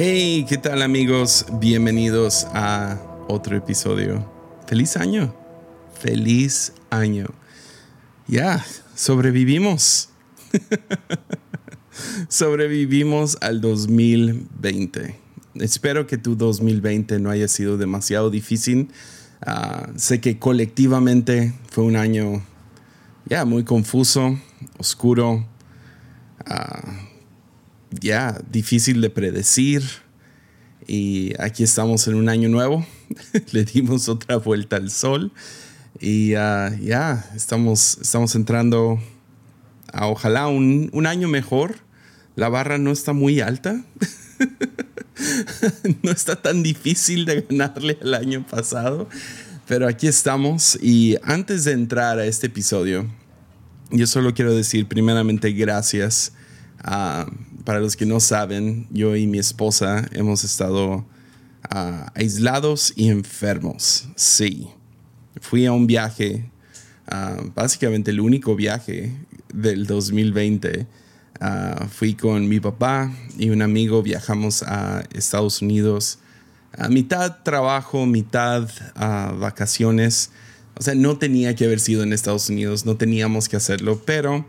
Hey, ¿qué tal amigos? Bienvenidos a otro episodio. Feliz año. Feliz año. Ya, sobrevivimos. sobrevivimos al 2020. Espero que tu 2020 no haya sido demasiado difícil. Ah, sé que colectivamente fue un año ya muy confuso, oscuro. Ah, ya difícil de predecir. Y aquí estamos en un año nuevo. Le dimos otra vuelta al sol. Y ah, ya estamos, estamos entrando a ojalá un, un año mejor. La barra no está muy alta. no está tan difícil de ganarle el año pasado. Pero aquí estamos. Y antes de entrar a este episodio, yo solo quiero decir primeramente gracias a para los que no saben, yo y mi esposa hemos estado ah, aislados y enfermos. Sí. Fui a un viaje, ah, básicamente el único viaje del 2020. Ah, fui con mi papá y un amigo, viajamos a Estados Unidos. A mitad trabajo, mitad vacaciones. O sea, no tenía que haber sido en Estados Unidos, no teníamos que hacerlo, pero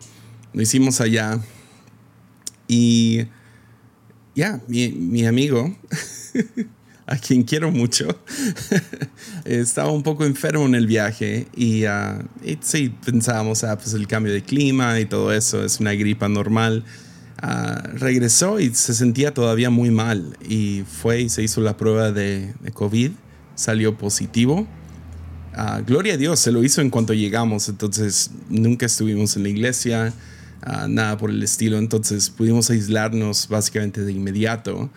lo hicimos allá y ya, mi, amigo, a quien quiero mucho, estaba un poco enfermo en el viaje y, uh, sí, pensábamos, ah, pues el cambio de clima y todo eso es una gripa normal. Uh, regresó y se sentía todavía muy mal y fue y se hizo la prueba de, COVID, salió positivo. Uh, gloria a Dios, se lo hizo en cuanto llegamos, entonces nunca estuvimos en la iglesia. Ah, nada por el estilo. Entonces pudimos aislarnos básicamente de inmediato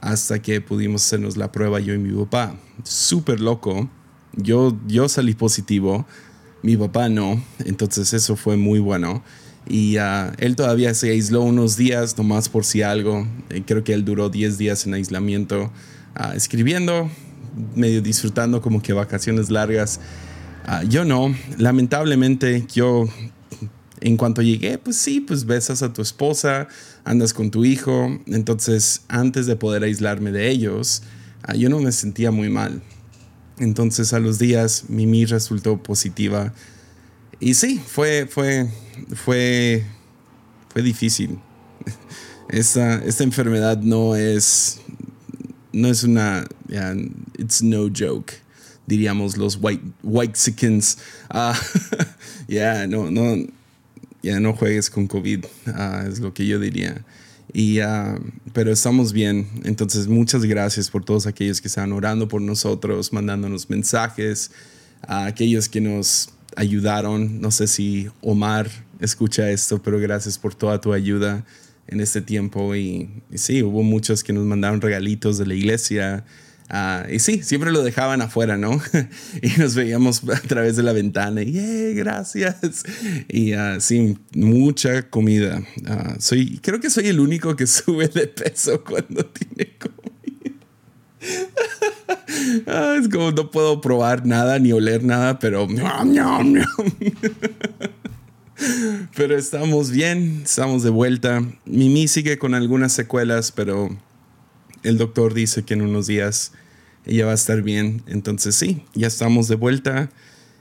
hasta que pudimos hacernos la prueba yo y mi papá. Súper loco. Yo, yo salí positivo, mi papá no, entonces eso fue muy bueno. Y ah, él todavía se aisló unos días, nomás por si algo. Eh, creo que él duró 10 días en aislamiento, ah, escribiendo, medio disfrutando como que vacaciones largas. yo no, lamentablemente yo en cuanto llegué, pues sí, pues besas a tu esposa, andas con tu hijo. Entonces, antes de poder aislarme de ellos, ah, yo no me sentía muy mal. Entonces, a los días, Mimi resultó positiva. Y sí, fue, fue, fue, fue difícil. Esta, esta enfermedad no es, no es una, it's no joke diríamos los white, white chickens. Uh, yeah, no, no, ya no juegues con COVID, ah, es lo que yo diría. Y, ah, pero estamos bien. Entonces, muchas gracias por todos aquellos que están orando por nosotros, mandándonos mensajes, a aquellos que nos ayudaron. No sé si Omar escucha esto, pero gracias por toda tu ayuda en este tiempo. y sí, hubo muchos que nos mandaron regalitos de la iglesia. Ah, y sí, siempre lo dejaban afuera, ¿no? y nos veíamos a través de la ventana y, ¡eh, gracias! Y uh, mucha comida. Ah, soy, creo que soy el único que sube de peso cuando tiene comida. es como no puedo probar nada ni oler nada, pero... pero estamos bien, estamos de vuelta. Mimi sigue con algunas secuelas, pero el doctor dice que en unos días ella va a estar bien. Entonces sí, ya estamos de vuelta.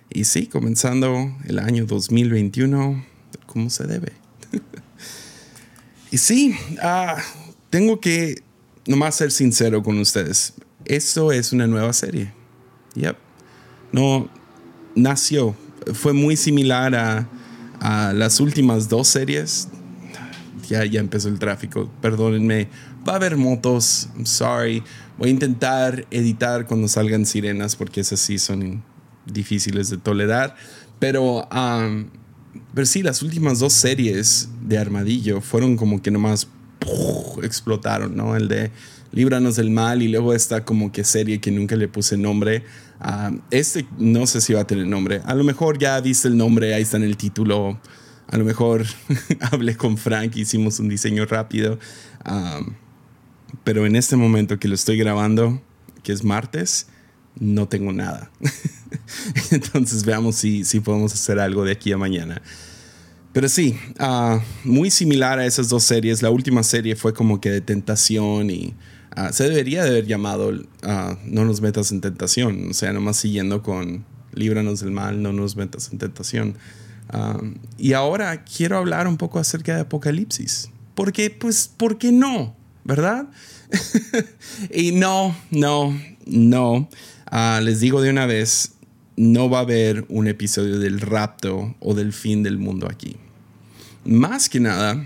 Y sí, comenzando el año 2021 como se debe. y sí, ah, tengo que nomás ser sincero con ustedes. Esto es una nueva serie. Yep. No, nació. Fue muy similar a, a las últimas dos series. Ya, ya empezó el tráfico. Perdónenme va a haber motos, I'm sorry. Voy a intentar editar cuando salgan sirenas porque esas sí son difíciles de tolerar. Pero, um, pero sí, las últimas dos series de Armadillo fueron como que nomás explotaron, ¿no? El de Líbranos del Mal y luego esta como que serie que nunca le puse nombre. Um, este no sé si va a tener nombre. A lo mejor ya viste el nombre, ahí está en el título. A lo mejor hablé con Frank, hicimos un diseño rápido. Um, pero en este momento que lo estoy grabando, que es martes, no tengo nada. Entonces veamos si, si podemos hacer algo de aquí a mañana. Pero sí, uh, muy similar a esas dos series. La última serie fue como que de tentación y Ah, se debería de haber llamado ah, No nos metas en tentación, o sea, nomás siguiendo con líbranos del mal, no nos metas en tentación. Y ahora quiero hablar un poco acerca de Apocalipsis. Porque, pues, ¿por qué no? ¿Verdad? y no, no, no. les digo de una vez, no va a haber un episodio del rapto o del fin del mundo aquí. Más que nada,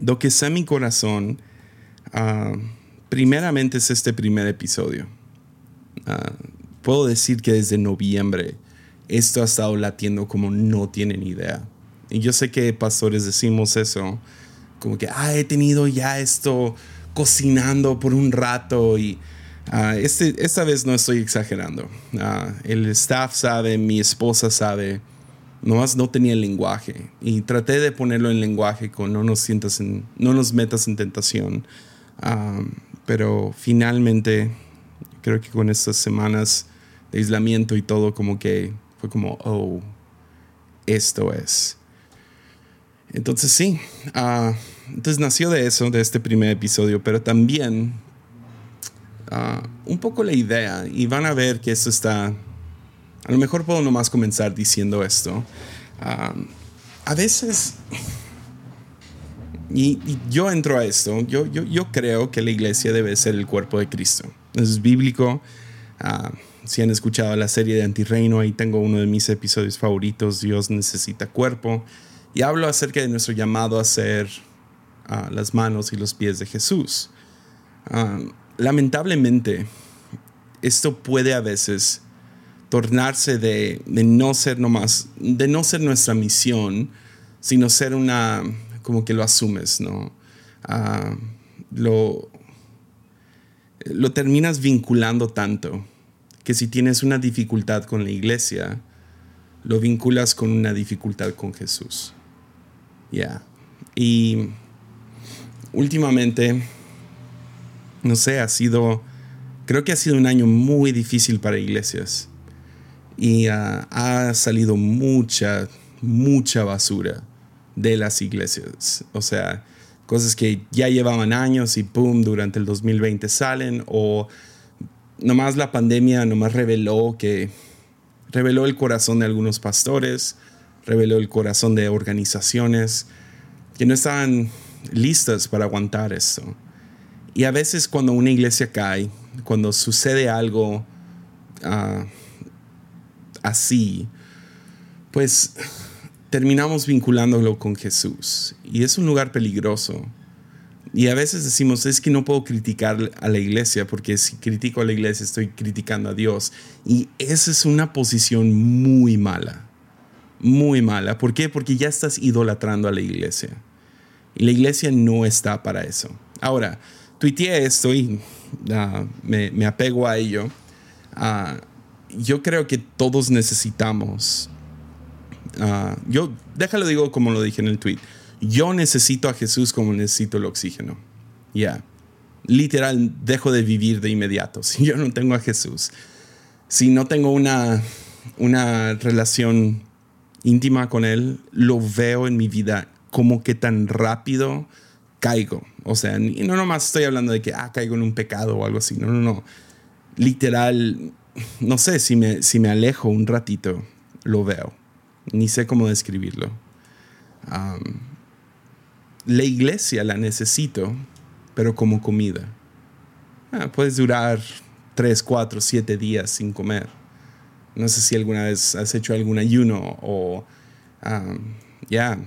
lo que está en mi corazón, primeramente es este primer episodio. Ah, puedo decir que desde noviembre esto ha estado latiendo como no tienen idea. Y yo sé que pastores decimos eso, como que, ah, he tenido ya esto cocinando por un rato y ah, este, esta vez no estoy exagerando. Ah, el staff sabe, mi esposa sabe, nomás no tenía el lenguaje y traté de ponerlo en lenguaje con no nos, sientas en, no nos metas en tentación pero finalmente creo que con estas semanas de aislamiento y todo como que fue como, oh, esto es. Entonces sí, uh, entonces nació de eso, de este primer episodio, pero también uh, un poco la idea, y van a ver que esto está, a lo mejor puedo nomás comenzar diciendo esto. Uh, a veces y, yo entro a esto, yo, yo, yo, creo que la iglesia debe ser el cuerpo de Cristo. Es bíblico. Ah, si han escuchado la serie de Antirreino, ahí tengo uno de mis episodios favoritos, Dios necesita cuerpo. Y hablo acerca de nuestro llamado a ser ah, las manos y los pies de Jesús. Ah, lamentablemente, esto puede a veces tornarse de, no ser nomás, de no ser nuestra misión, sino ser una, como que lo asumes, ¿no? Ah, lo, lo terminas vinculando tanto que si tienes una dificultad con la iglesia, lo vinculas con una dificultad con Jesús. Ya. Y últimamente, no sé, ha sido, creo que ha sido un año muy difícil para iglesias. Y ah, ha salido mucha, mucha basura de las iglesias. O sea, cosas que ya llevaban años y pum, durante el 2020 salen o nomás la pandemia nomás reveló que reveló el corazón de algunos pastores, reveló el corazón de organizaciones que no estaban listas para aguantar esto. Y a veces cuando una iglesia cae, cuando sucede algo ah, así, pues terminamos vinculándolo con Jesús. Y es un lugar peligroso. Y a veces decimos, es que no puedo criticar a la iglesia, porque si critico a la iglesia estoy criticando a Dios. Y esa es una posición muy mala. Muy mala. ¿Por qué? Porque ya estás idolatrando a la iglesia. Y la iglesia no está para eso. Ahora, tuiteé esto y ah, me, apego a ello. Ah, yo creo que todos necesitamos Ah, yo, déjalo digo como lo dije en el tweet. Yo necesito a Jesús como necesito el oxígeno. Ya. Literal, dejo de vivir de inmediato. Si yo no tengo a Jesús, si no tengo una, una relación íntima con Él, lo veo en mi vida como que tan rápido caigo. O sea, no nomás estoy hablando de que ah, caigo en un pecado o algo así. No, no, no. Literal, no sé, si me, si me alejo un ratito, lo veo ni sé cómo describirlo. la iglesia la necesito, pero como comida. Ah, puedes durar 3, 4, 7 días sin comer. No sé si alguna vez has hecho algún ayuno o ya.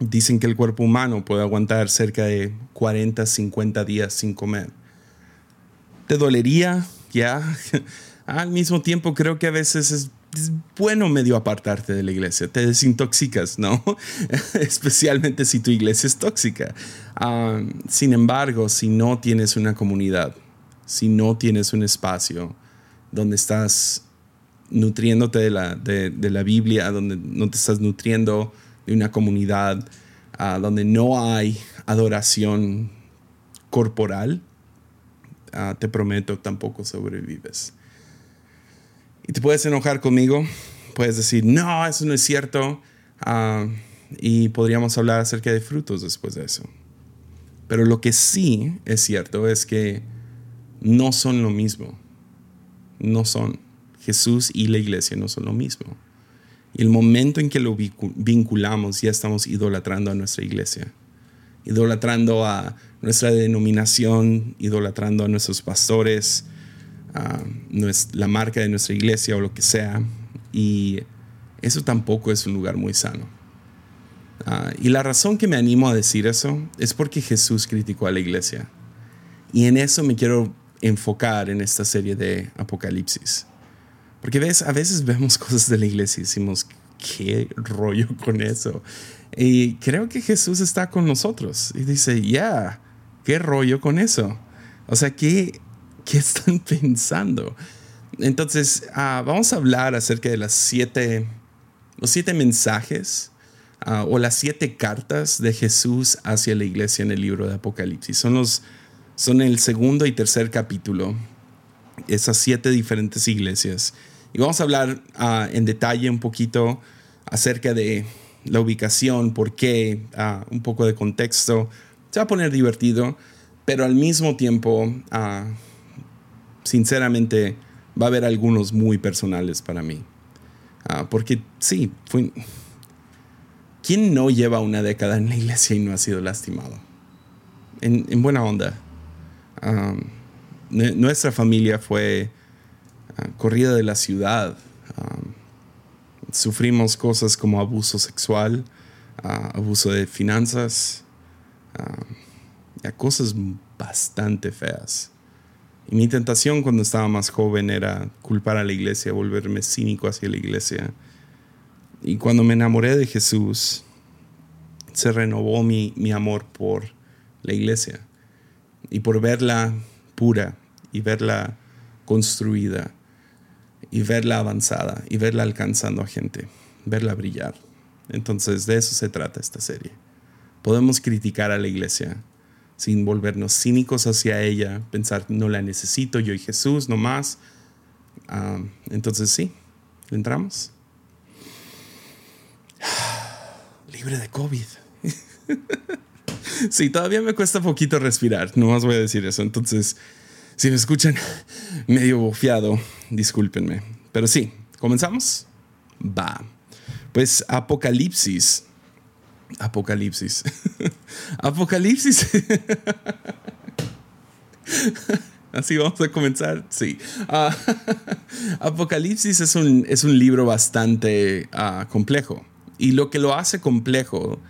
Dicen que el cuerpo humano puede aguantar cerca de 40, 50 días sin comer. ¿Te dolería? Ya. Al mismo tiempo creo que a veces es bueno medio apartarte de la iglesia, te desintoxicas, ¿no? Especialmente si tu iglesia es tóxica. Ah, sin embargo, si no tienes una comunidad, si no tienes un espacio donde estás nutriéndote de la, de, la Biblia, donde no te estás nutriendo de una comunidad, ah, donde no hay adoración corporal, ah, te prometo, tampoco sobrevives. Y te puedes enojar conmigo, puedes decir, no, eso no es cierto. Ah, y podríamos hablar acerca de frutos después de eso. Pero lo que sí es cierto es que no son lo mismo. No son. Jesús y la iglesia no son lo mismo. Y el momento en que lo vinculamos, ya estamos idolatrando a nuestra iglesia, idolatrando a nuestra denominación, idolatrando a nuestros pastores, a la marca de nuestra iglesia o lo que sea. Y eso tampoco es un lugar muy sano. Ah, y la razón que me animo a decir eso es porque Jesús criticó a la iglesia. Y en eso me quiero enfocar en esta serie de Apocalipsis. Porque ves, a veces vemos cosas de la iglesia y decimos, ¿qué rollo con eso? Y creo que Jesús está con nosotros y dice, ya, ¿qué rollo con eso? O sea, ¿qué, qué están pensando? Entonces, ah, vamos a hablar acerca de las siete, los siete mensajes ah, o las siete cartas de Jesús hacia la iglesia en el libro de Apocalipsis. Son los son el segundo y tercer capítulo, esas siete diferentes iglesias. Y vamos a hablar ah, en detalle un poquito acerca de la ubicación, por qué, ah, un poco de contexto. Se va a poner divertido, pero al mismo tiempo, ah, sinceramente, va a haber algunos muy personales para mí. porque sí, fui... ¿quién no lleva una década en la iglesia y no ha sido lastimado? en buena onda nuestra familia fue ah, corrida de la ciudad. sufrimos cosas como abuso sexual, ah, abuso de finanzas, cosas bastante feas. Y mi tentación cuando estaba más joven era culpar a la iglesia, volverme cínico hacia la iglesia. Y cuando me enamoré de Jesús, se renovó mi, mi amor por la iglesia y por verla pura y verla construida y verla avanzada y verla alcanzando a gente, verla brillar. Entonces de eso se trata esta serie. Podemos criticar a la iglesia sin volvernos cínicos hacia ella, pensar no la necesito, yo y Jesús, no más. Ah, entonces sí, entramos. Libre de COVID. sí, todavía me cuesta poquito respirar, no más voy a decir eso. Entonces, si me escuchan medio bofeado, discúlpenme. Pero sí, ¿comenzamos? Va. Pues Apocalipsis. Apocalipsis. Apocalipsis. Así vamos a comenzar. Sí. Ah, Apocalipsis es un, es un libro bastante ah, complejo. Y lo que lo hace complejo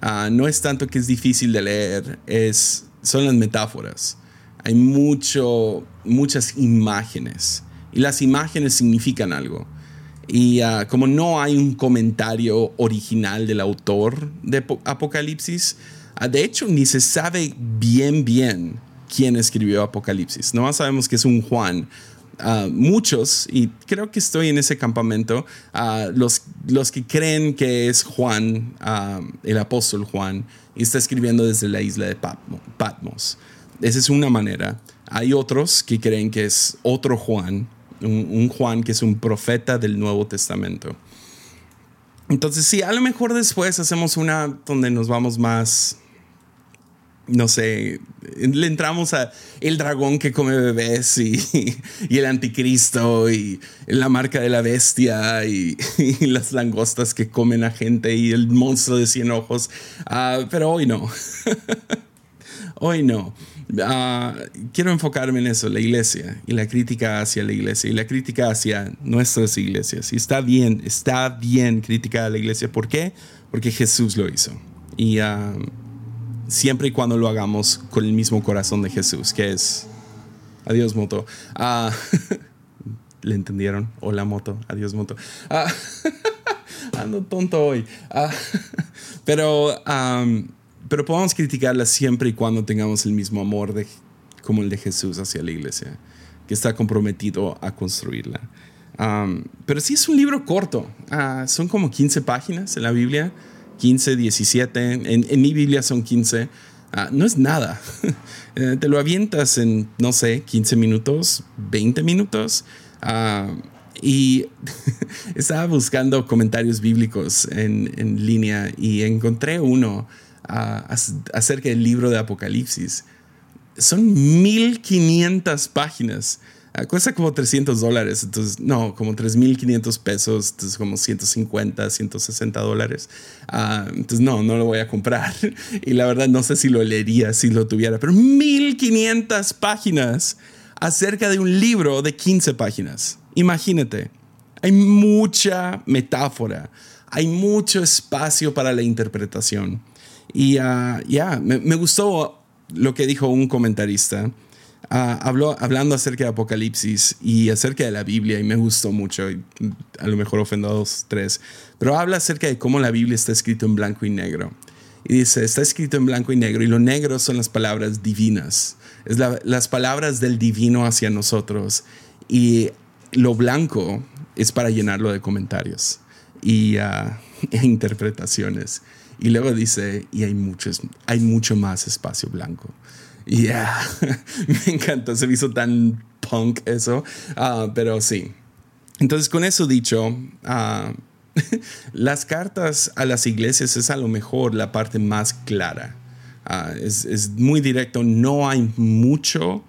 Ah, no es tanto que es difícil de leer, es, son las metáforas. Hay mucho, muchas imágenes y las imágenes significan algo. Y ah, como no hay un comentario original del autor de Apocalipsis, ah, de hecho ni se sabe bien bien quién escribió Apocalipsis. No sabemos que es un Juan, muchos, y creo que estoy en ese campamento, los, los que creen que es Juan, el apóstol Juan, y está escribiendo desde la isla de Patmos. Esa es una manera. Hay otros que creen que es otro Juan, un, Juan que es un profeta del Nuevo Testamento. Entonces, sí, a lo mejor después hacemos una donde nos vamos más no sé, le entramos a el dragón que come bebés y, el anticristo y la marca de la bestia y, las langostas que comen a gente y el monstruo de cien ojos. Ah, pero hoy no. hoy no. Ah, quiero enfocarme en eso, la iglesia y la crítica hacia la iglesia y la crítica hacia nuestras iglesias. Y está bien, está bien criticar a la iglesia. ¿Por qué? Porque Jesús lo hizo. Y... Ah, siempre y cuando lo hagamos con el mismo corazón de Jesús, que es, adiós moto. Ah, ¿Le entendieron? Hola moto, adiós moto. Ando tonto hoy. Pero, pero podemos criticarla siempre y cuando tengamos el mismo amor de, como el de Jesús hacia la iglesia, que está comprometido a construirla. pero sí es un libro corto, son como 15 páginas en la Biblia. 15, 17, en, mi Biblia son 15. Ah, no es nada. Eh, te lo avientas en, no sé, 15 minutos, 20 minutos. Ah, y estaba buscando comentarios bíblicos en, línea y encontré uno acerca del libro de Apocalipsis. Son 1500 páginas. Ah, cuesta como 300 dólares, entonces, no, como 3.500 pesos, entonces como 150, 160 dólares. Ah, entonces, no, no lo voy a comprar. Y la verdad, no sé si lo leería si lo tuviera, pero 1.500 páginas acerca de un libro de 15 páginas. Imagínate, hay mucha metáfora, hay mucho espacio para la interpretación. Y ah, ya, me, me gustó lo que dijo un comentarista Ah, habló, hablando acerca de Apocalipsis y acerca de la Biblia y me gustó mucho, a lo mejor ofendo a dos, tres, pero habla acerca de cómo la Biblia está escrito en blanco y negro. Y dice, está escrito en blanco y negro y lo negro son las palabras divinas, es las palabras del divino hacia nosotros y lo blanco es para llenarlo de comentarios y uh, interpretaciones. Y luego dice, y hay, muchos, hay mucho más espacio blanco. Yeah, me encantó, se me hizo tan punk eso, ah, pero sí. Entonces, con eso dicho, ah, las cartas a las iglesias es a lo mejor la parte más clara. Ah, es, muy directo, no hay mucho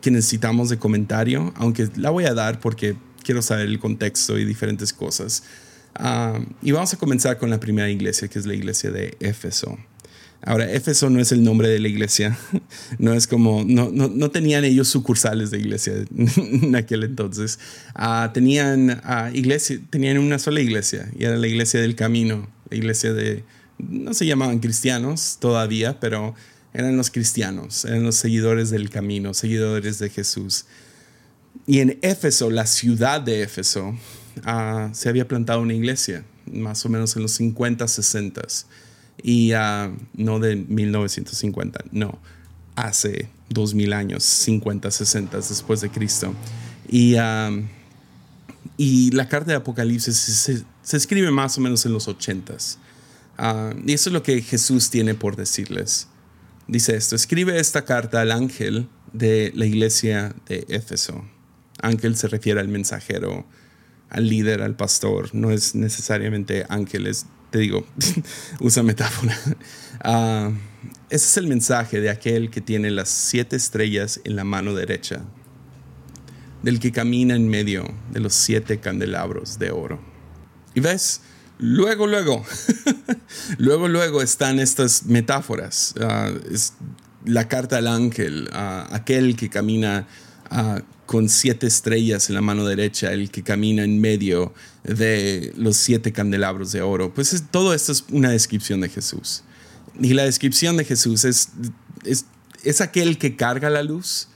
que necesitamos de comentario, aunque la voy a dar porque quiero saber el contexto y diferentes cosas. Y vamos a comenzar con la primera iglesia, que es la iglesia de Éfeso. Ahora, Éfeso no es el nombre de la iglesia, no es como, no, no, tenían ellos sucursales de iglesia en aquel entonces. Ah, tenían, uh, iglesia, tenían una sola iglesia y era la iglesia del camino, la iglesia de, no se llamaban cristianos todavía, pero eran los cristianos, eran los seguidores del camino, seguidores de Jesús. Y en Éfeso, la ciudad de Éfeso, ah, se había plantado una iglesia, más o menos en los 50, 60 y no de 1950, no, hace 2000 años, 50, 60 después de Cristo. Y, uh, y la carta de Apocalipsis se, escribe más o menos en los 80s. Uh, y eso es lo que Jesús tiene por decirles. Dice esto, escribe esta carta al ángel de la iglesia de Éfeso. Ángel se refiere al mensajero, al líder, al pastor, no es necesariamente ángeles te digo, usa metáfora. Ah, ese es el mensaje de aquel que tiene las siete estrellas en la mano derecha, del que camina en medio de los siete candelabros de oro. Y ves, luego, luego, luego, luego están estas metáforas. Ah, es la carta al ángel, uh, aquel que camina con siete estrellas en la mano derecha, el que camina en medio de los siete candelabros de oro. Pues todo esto es una descripción de Jesús. Y la descripción de Jesús es, es, aquel que carga la luz,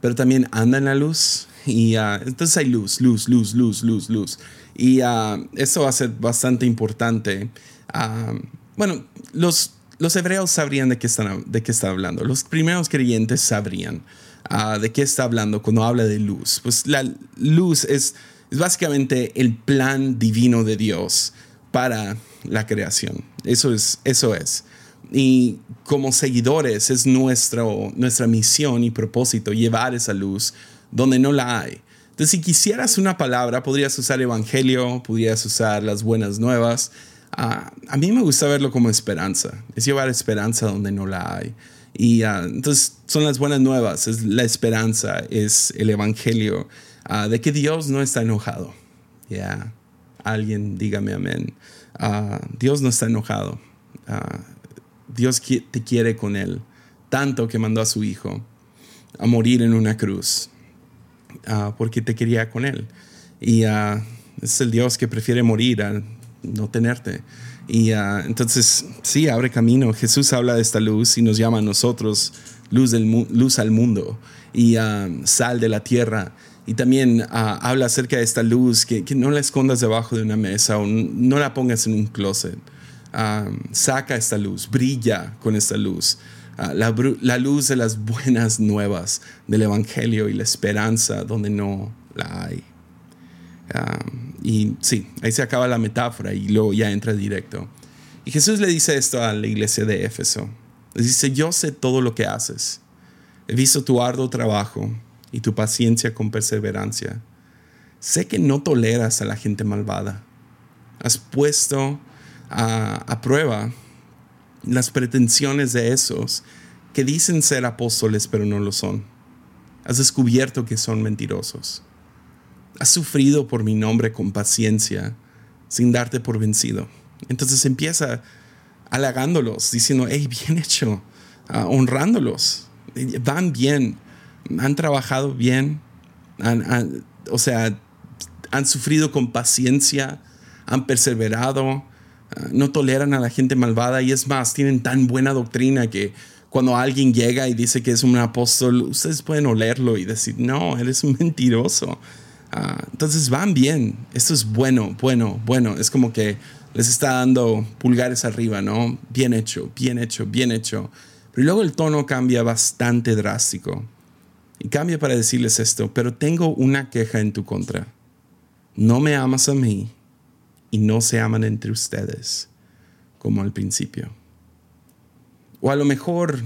pero también anda en la luz. Y ah, entonces hay luz, luz, luz, luz, luz, luz. Y uh, eso va a ser bastante importante. Ah, bueno, los, los hebreos sabrían de qué, están, de qué está hablando. Los primeros creyentes sabrían. Ah, ¿De qué está hablando cuando habla de luz? Pues la luz es, es básicamente el plan divino de Dios para la creación. Eso es. Eso es. Y como seguidores es nuestro, nuestra misión y propósito llevar esa luz donde no la hay. Entonces, si quisieras una palabra, podrías usar evangelio, podrías usar las buenas nuevas. Ah, a mí me gusta verlo como esperanza, es llevar esperanza donde no la hay. Y ah, entonces son las buenas nuevas, es la esperanza, es el evangelio ah, de que Dios no está enojado. Ya, alguien dígame amén. Ah, Dios no está enojado. Dios te quiere con él, tanto que mandó a su hijo a morir en una cruz, porque te quería con él. Y es el Dios que prefiere morir a no tenerte. Y ah, entonces, sí, abre camino. Jesús habla de esta luz y nos llama a nosotros luz, del luz al mundo y ah, sal de la tierra. Y también ah, habla acerca de esta luz, que, que, no la escondas debajo de una mesa o no la pongas en un closet. saca esta luz, brilla con esta luz. La, la, luz de las buenas nuevas del Evangelio y la esperanza donde no la hay. Y sí, ahí se acaba la metáfora y luego ya entra directo. Y Jesús le dice esto a la iglesia de Éfeso. Le dice, yo sé todo lo que haces. He visto tu arduo trabajo y tu paciencia con perseverancia. Sé que no toleras a la gente malvada. Has puesto a prueba las pretensiones de esos que dicen ser apóstoles pero no lo son. Has descubierto que son mentirosos. Has sufrido por mi nombre con paciencia sin darte por vencido. Entonces empieza halagándolos, diciendo, hey, bien hecho, ah, honrándolos. Van bien, han trabajado bien, o sea, han sufrido con paciencia, han perseverado, ah, no toleran a la gente malvada y es más, tienen tan buena doctrina que cuando alguien llega y dice que es un apóstol, ustedes pueden olerlo y decir, no, eres un mentiroso. Ah, entonces van bien, esto es bueno, bueno, bueno, es como que les está dando pulgares arriba, ¿no? Bien hecho, bien hecho, bien hecho. Pero luego el tono cambia bastante drástico. Y cambia para decirles esto, pero tengo una queja en tu contra. No me amas a mí y no se aman entre ustedes como al principio. O a lo mejor,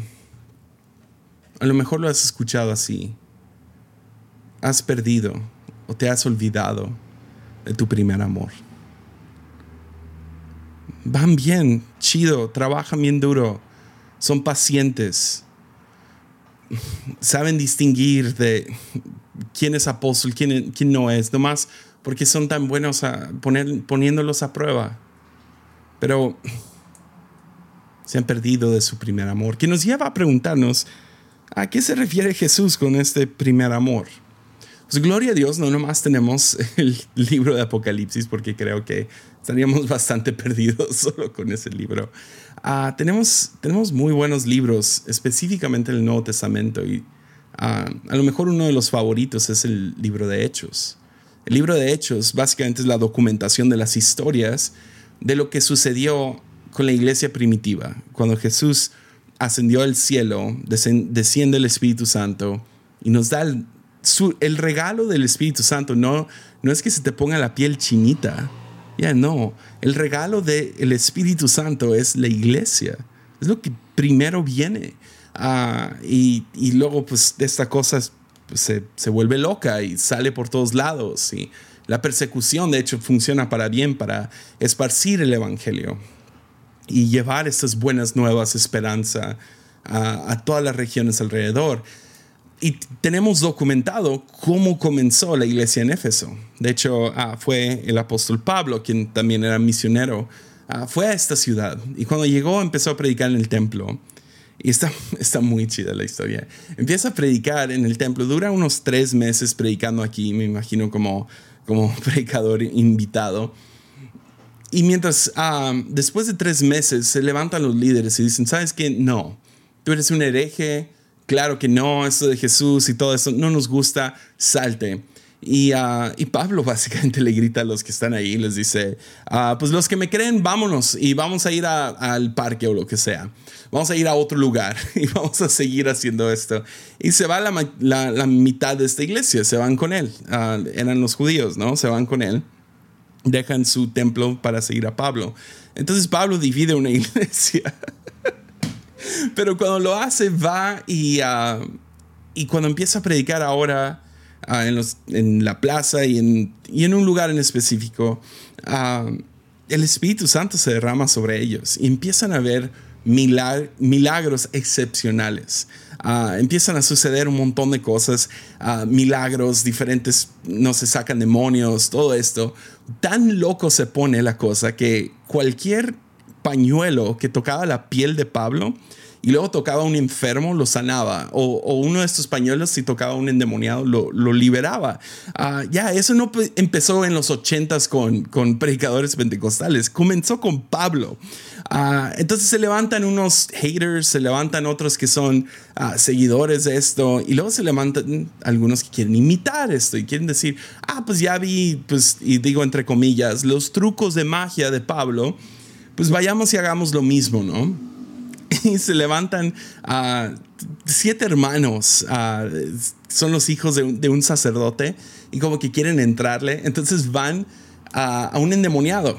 a lo mejor lo has escuchado así. Has perdido o te has olvidado de tu primer amor. Van bien, chido, trabajan bien duro, son pacientes, saben distinguir de quién es apóstol, quién, quién no es, nomás porque son tan buenos a poner, poniéndolos a prueba. Pero se han perdido de su primer amor, que nos lleva a preguntarnos, ¿a qué se refiere Jesús con este primer amor? Pues gloria a Dios, no nomás tenemos el libro de Apocalipsis, porque creo que estaríamos bastante perdidos solo con ese libro. Ah, tenemos, tenemos muy buenos libros, específicamente el Nuevo Testamento, y ah, a lo mejor uno de los favoritos es el libro de Hechos. El libro de Hechos básicamente es la documentación de las historias de lo que sucedió con la iglesia primitiva. Cuando Jesús ascendió al cielo, desciende el Espíritu Santo y nos da el, el regalo del Espíritu Santo. No, no es que se te ponga la piel chinita. Ya no. El regalo del Espíritu Santo es la iglesia. Es lo que primero viene. Ah, y, y, luego, pues, esta cosa pues, se, se, vuelve loca y sale por todos lados. Y la persecución, de hecho, funciona para bien, para esparcir el Evangelio y llevar estas buenas nuevas, esperanza a, a todas las regiones alrededor. Y tenemos documentado cómo comenzó la iglesia en Éfeso. De hecho, ah, fue el apóstol Pablo, quien también era misionero, ah, fue a esta ciudad. Y cuando llegó empezó a predicar en el templo. Y está, está muy chida la historia. Empieza a predicar en el templo. Dura unos tres meses predicando aquí, me imagino como, como predicador invitado. Y mientras, ah, después de tres meses, se levantan los líderes y dicen, ¿sabes qué? No, tú eres un hereje, claro que no, esto de Jesús y todo eso no nos gusta, salte. Y, ah, y, Pablo básicamente le grita a los que están ahí, les dice, ah, pues los que me creen, vámonos y vamos a ir al parque o lo que sea. Vamos a ir a otro lugar y vamos a seguir haciendo esto. Y se va la, la, la mitad de esta iglesia, se van con él. eran los judíos, ¿no? Se van con él dejan su templo para seguir a Pablo. Entonces Pablo divide una iglesia. Pero cuando lo hace, va y, ah, y cuando empieza a predicar ahora ah, en, los, en, la plaza y en, y en, un lugar en específico, uh, el Espíritu Santo se derrama sobre ellos y empiezan a ver milagros excepcionales. Ah, empiezan a suceder un montón de cosas, ah, milagros diferentes, no se sacan demonios, todo esto. Tan loco se pone la cosa que cualquier pañuelo que tocaba la piel de Pablo y luego tocaba a un enfermo, lo sanaba. O, uno de estos pañuelos, si tocaba a un endemoniado, lo, lo liberaba. Ah, ya, eso no empezó en los ochentas con, con predicadores pentecostales, comenzó con Pablo. Ah, entonces se levantan unos haters, se levantan otros que son ah, seguidores de esto, y luego se levantan algunos que quieren imitar esto y quieren decir, ah, pues ya vi, pues, y digo entre comillas, los trucos de magia de Pablo, pues vayamos y hagamos lo mismo, ¿no? y se levantan a siete hermanos, son los hijos de un, sacerdote y como que quieren entrarle, entonces van a, un endemoniado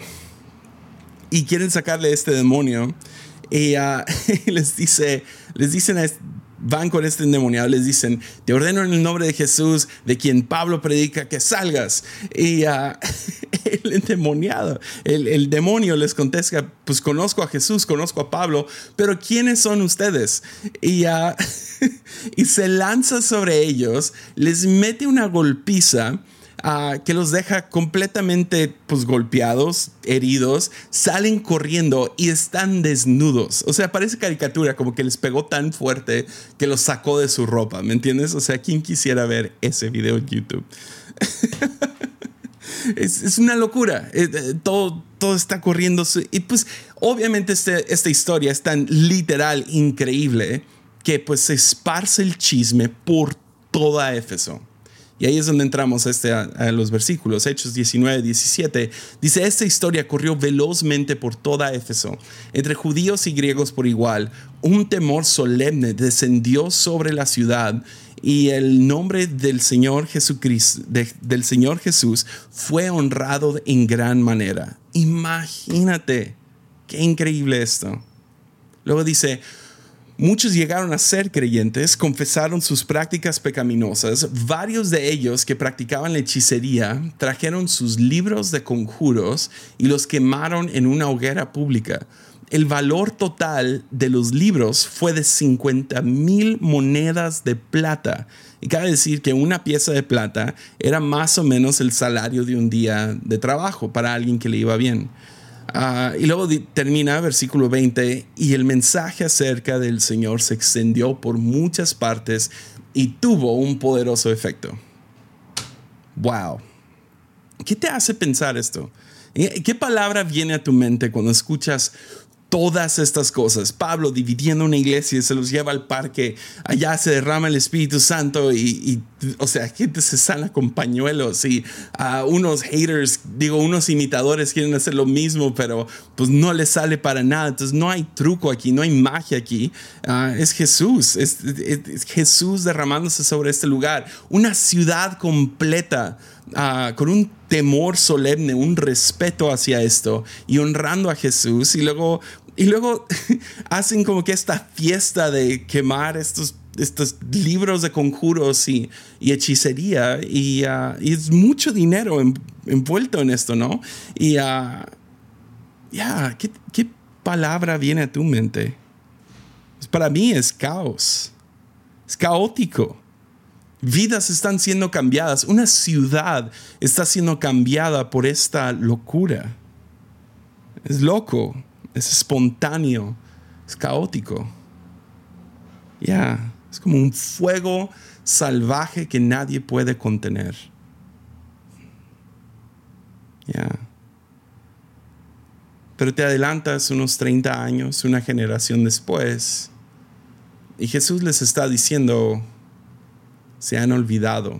y quieren sacarle este demonio. Y, les dice, les dicen van con este endemoniado, les dicen, te ordeno en el nombre de Jesús, de quien Pablo predica, que salgas. Y, el endemoniado. El, el, demonio les contesta, pues conozco a Jesús, conozco a Pablo, pero ¿quiénes son ustedes? Y, uh, y se lanza sobre ellos, les mete una golpiza que los deja completamente pues, golpeados, heridos, salen corriendo y están desnudos. O sea, parece caricatura, como que les pegó tan fuerte que los sacó de su ropa, ¿me entiendes? O sea, ¿quién quisiera ver ese video en YouTube? es, una locura. Eh, eh, todo, todo está corriendo. Y pues obviamente este, esta historia es tan literal, increíble, que pues se esparce el chisme por toda Éfeso. Y ahí es donde entramos este, a, los versículos, Hechos 19, 17. Dice, esta historia corrió velozmente por toda Éfeso, entre judíos y griegos por igual. Un temor solemne descendió sobre la ciudad y el nombre del Señor Jesucristo, del Señor Jesús, fue honrado en gran manera. Imagínate, qué increíble esto. Luego dice, Muchos llegaron a ser creyentes, confesaron sus prácticas pecaminosas. Varios de ellos que practicaban la hechicería trajeron sus libros de conjuros y los quemaron en una hoguera pública. El valor total de los libros fue de 50 mil monedas de plata. Y cabe decir que una pieza de plata era más o menos el salario de un día de trabajo para alguien que le iba bien. Ah, y luego termina versículo 20, y el mensaje acerca del Señor se extendió por muchas partes y tuvo un poderoso efecto. Wow. ¿Qué te hace pensar esto? ¿Qué palabra viene a tu mente cuando escuchas todas estas cosas. Pablo dividiendo una iglesia y se los lleva al parque, allá se derrama el Espíritu Santo y, o sea, gente se sana con pañuelos y a unos haters, digo, unos imitadores quieren hacer lo mismo, pero pues no les sale para nada. Entonces no hay truco aquí, no hay magia aquí. Ah, es Jesús, es, Jesús derramándose sobre este lugar. Una ciudad completa. Ah, con un temor solemne, un respeto hacia esto y honrando a Jesús. Y luego y luego hacen como que esta fiesta de quemar estos, estos libros de conjuros y, hechicería. Ah, y, es mucho dinero envuelto en esto, ¿no? Y uh, ya, ¿qué, ¿qué, palabra viene a tu mente? Pues para mí es caos. Es caótico. Vidas están siendo cambiadas. Una ciudad está siendo cambiada por esta locura. Es loco es espontáneo, es caótico. Ya, es como un fuego salvaje que nadie puede contener. Ya. Pero te adelantas unos 30 años, una generación después, y Jesús les está diciendo, se han olvidado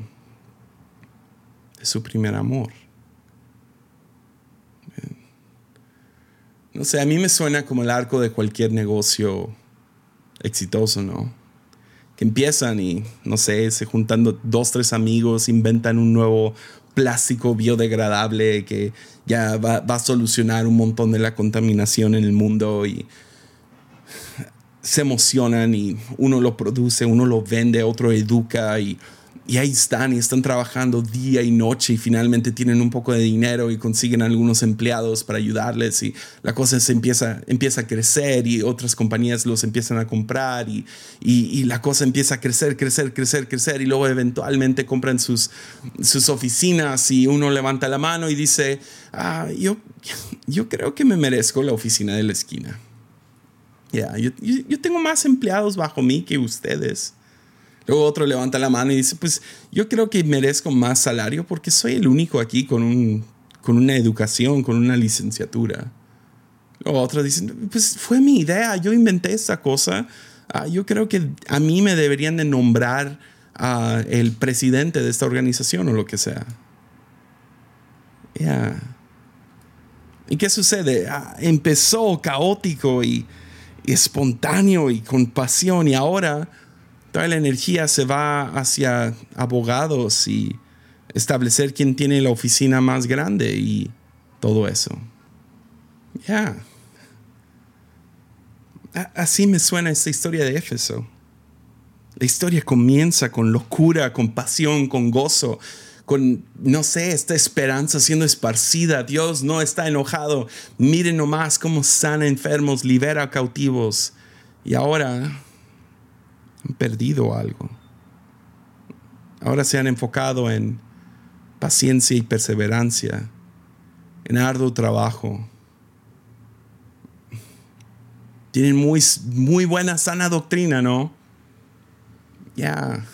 de su primer amor. No sé, a mí me suena como el arco de cualquier negocio exitoso, ¿no? Que empiezan y, no sé, se juntan dos, tres amigos, inventan un nuevo plástico biodegradable que ya va, va, a solucionar un montón de la contaminación en el mundo y se emocionan y uno lo produce, uno lo vende, otro educa y y ahí están y están trabajando día y noche y finalmente tienen un poco de dinero y consiguen algunos empleados para ayudarles y la cosa se empieza, empieza a crecer y otras compañías los empiezan a comprar y, y, la cosa empieza a crecer, crecer, crecer, crecer y luego eventualmente compran sus, sus oficinas y uno levanta la mano y dice, ah, yo, yo creo que me merezco la oficina de la esquina. Ya, yo, yo tengo más empleados bajo mí que ustedes. Luego otro levanta la mano y dice, pues yo creo que merezco más salario porque soy el único aquí con, un, con una educación, con una licenciatura. Luego otro dice, pues fue mi idea, yo inventé esta cosa. Ah, yo creo que a mí me deberían de nombrar a el presidente de esta organización o lo que sea. ¿Y qué sucede? Ah, empezó caótico y espontáneo y con pasión y ahora toda la energía se va hacia abogados y establecer quién tiene la oficina más grande y todo eso. Ya. Así me suena esta historia de Éfeso. La historia comienza con locura, con pasión, con gozo, con, no sé, esta esperanza siendo esparcida. Dios no está enojado. Miren nomás cómo sana enfermos, libera cautivos. Y ahora han perdido algo. Ahora se han enfocado en paciencia y perseverancia, en arduo trabajo. Tienen muy, muy buena sana doctrina, ¿no? Ya.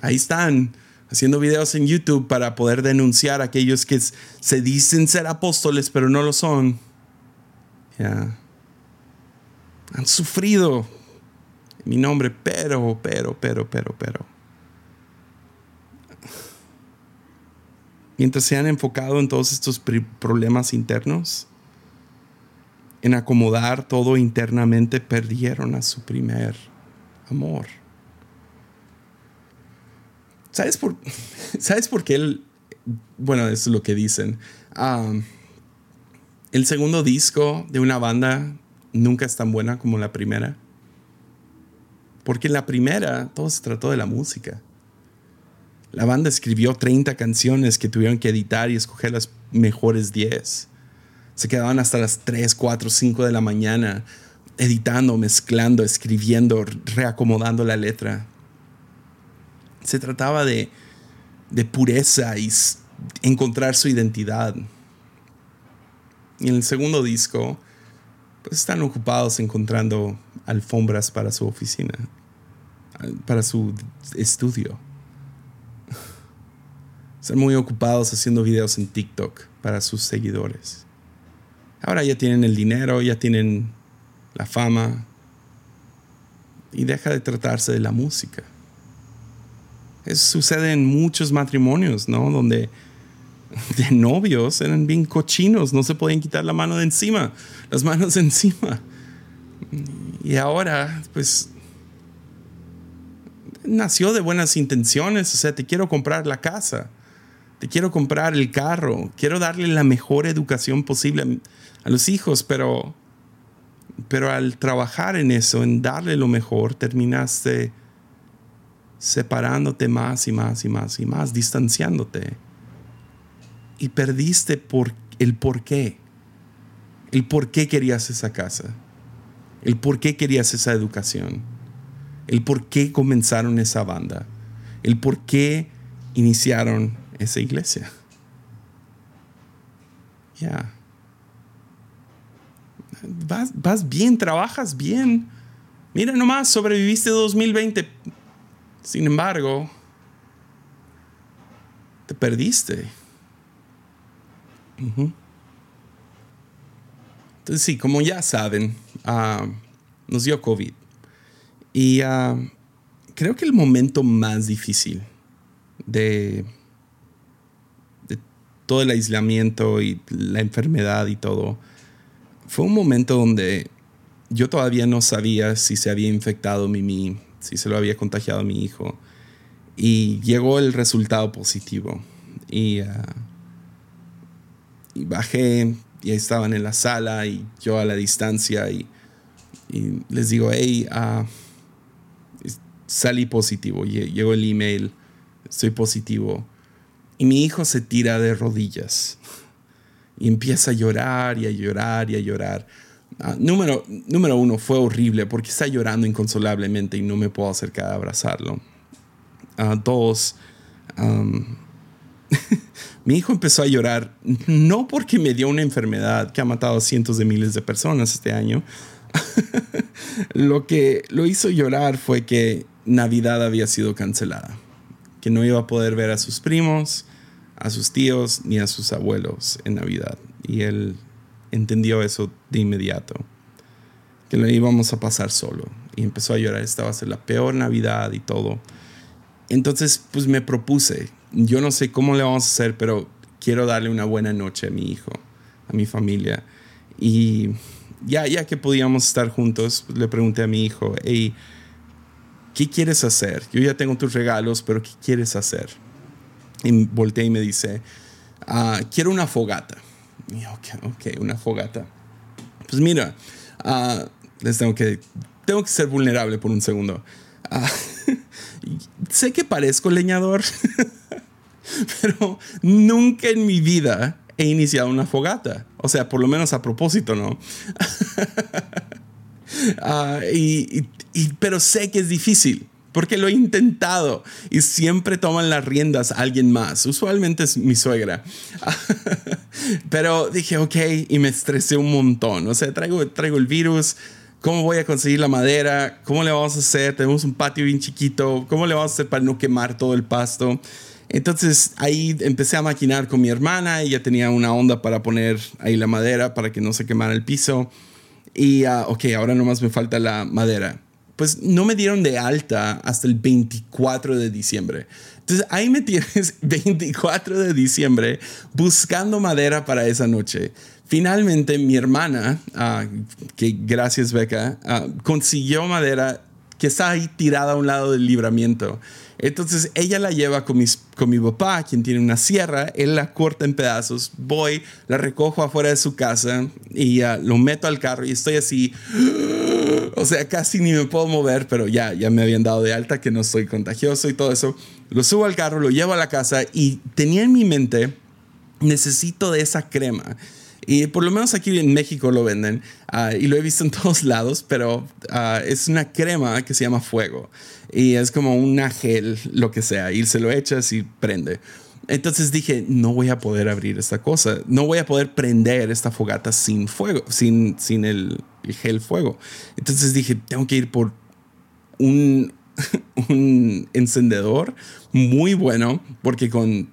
Ahí están haciendo videos en YouTube para poder denunciar a aquellos que se dicen ser apóstoles pero no lo son. Ya. Han sufrido mi nombre, pero, pero, pero, pero, pero. Mientras se han enfocado en todos estos problemas internos, en acomodar todo internamente, perdieron a su primer amor. ¿Sabes por, ¿sabes por qué él? Bueno, es lo que dicen. el segundo disco de una banda nunca es tan buena como la primera. Porque en la primera todo se trató de la música. La banda escribió 30 canciones que tuvieron que editar y escoger las mejores 10. Se quedaban hasta las 3, 4, 5 de la mañana editando, mezclando, escribiendo, reacomodando la letra. Se trataba de, pureza y encontrar su identidad. Y en el segundo disco, pues están ocupados encontrando alfombras para su oficina, para su estudio. Están muy ocupados haciendo videos en TikTok para sus seguidores. Ahora ya tienen el dinero, ya tienen la fama y deja de tratarse de la música. Eso sucede en muchos matrimonios, ¿no? Donde de novios eran bien cochinos, no se podían quitar la mano de encima, las manos de encima. Y ahora, pues, nació de buenas intenciones, o sea, te quiero comprar la casa, te quiero comprar el carro, quiero darle la mejor educación posible a, los hijos, pero, pero al trabajar en eso, en darle lo mejor, terminaste separándote más y más y más y más, distanciándote. Y perdiste por el por qué. El por qué querías esa casa. El por qué querías esa educación. El por qué comenzaron esa banda. El por qué iniciaron esa iglesia. Ya. Vas, vas bien, trabajas bien. Mira nomás, sobreviviste 2020 sin embargo, te perdiste. Entonces sí, como ya saben, ah, nos dio COVID. Y ah, creo que el momento más difícil de, todo el aislamiento y la enfermedad y todo fue un momento donde yo todavía no sabía si se había infectado Mimi si se lo había contagiado a mi hijo. Y llegó el resultado positivo. Y, y bajé y ahí estaban en la sala y yo a la distancia y, les digo, hey, uh, salí positivo. Llegó el email, estoy positivo. Y mi hijo se tira de rodillas y empieza a llorar y a llorar y a llorar. Ah, número, número uno, fue horrible porque está llorando inconsolablemente y no me puedo acercar a abrazarlo. Uh, dos, mi hijo empezó a llorar no porque me dio una enfermedad que ha matado a cientos de miles de personas este año. lo que lo hizo llorar fue que Navidad había sido cancelada, que no iba a poder ver a sus primos, a sus tíos ni a sus abuelos en Navidad. Y él entendió eso de inmediato, que lo íbamos a pasar solo. Y empezó a llorar, esta va a ser la peor Navidad y todo. Entonces, pues me propuse, yo no sé cómo le vamos a hacer, pero quiero darle una buena noche a mi hijo, a mi familia. Y ya, ya que podíamos estar juntos, le pregunté a mi hijo, hey, ¿qué quieres hacer? Yo ya tengo tus regalos, pero ¿qué quieres hacer? Y volteé y me dice, ah, quiero una fogata. Y ok, ok, una fogata. Pues mira, uh, les tengo que, tengo que ser vulnerable por un segundo. Uh, sé que parezco leñador. pero nunca en mi vida he iniciado una fogata. O sea, por lo menos a propósito, ¿no? Ah, y, pero sé que es difícil porque lo he intentado y siempre toman las riendas alguien más. Usualmente es mi suegra. Pero dije, ok, y me estresé un montón. O sea, traigo, traigo el virus. ¿Cómo voy a conseguir la madera? ¿Cómo le vamos a hacer? Tenemos un patio bien chiquito. ¿Cómo le vamos a hacer para no quemar todo el pasto? Entonces ahí empecé a maquinar con mi hermana. Ella tenía una onda para poner ahí la madera para que no se quemara el piso. Y, uh, ok, ahora nomás me falta la madera. Pues no me dieron de alta hasta el 24 de diciembre. Entonces ahí me tienes 24 de diciembre buscando madera para esa noche. Finalmente mi hermana, uh, que gracias Beca, uh, consiguió madera que está ahí tirada a un lado del libramiento. Entonces ella la lleva con, mis, con mi papá, quien tiene una sierra, él la corta en pedazos, voy, la recojo afuera de su casa y uh, lo meto al carro y estoy así, o sea, casi ni me puedo mover, pero ya, ya me habían dado de alta que no soy contagioso y todo eso. Lo subo al carro, lo llevo a la casa y tenía en mi mente, necesito de esa crema. Y por lo menos aquí en México lo venden uh, y lo he visto en todos lados, pero uh, es una crema que se llama fuego y es como una gel, lo que sea, y se lo echas y prende. Entonces dije, no voy a poder abrir esta cosa, no voy a poder prender esta fogata sin fuego, sin, sin el, gel fuego. Entonces dije, tengo que ir por un encendedor muy bueno, porque con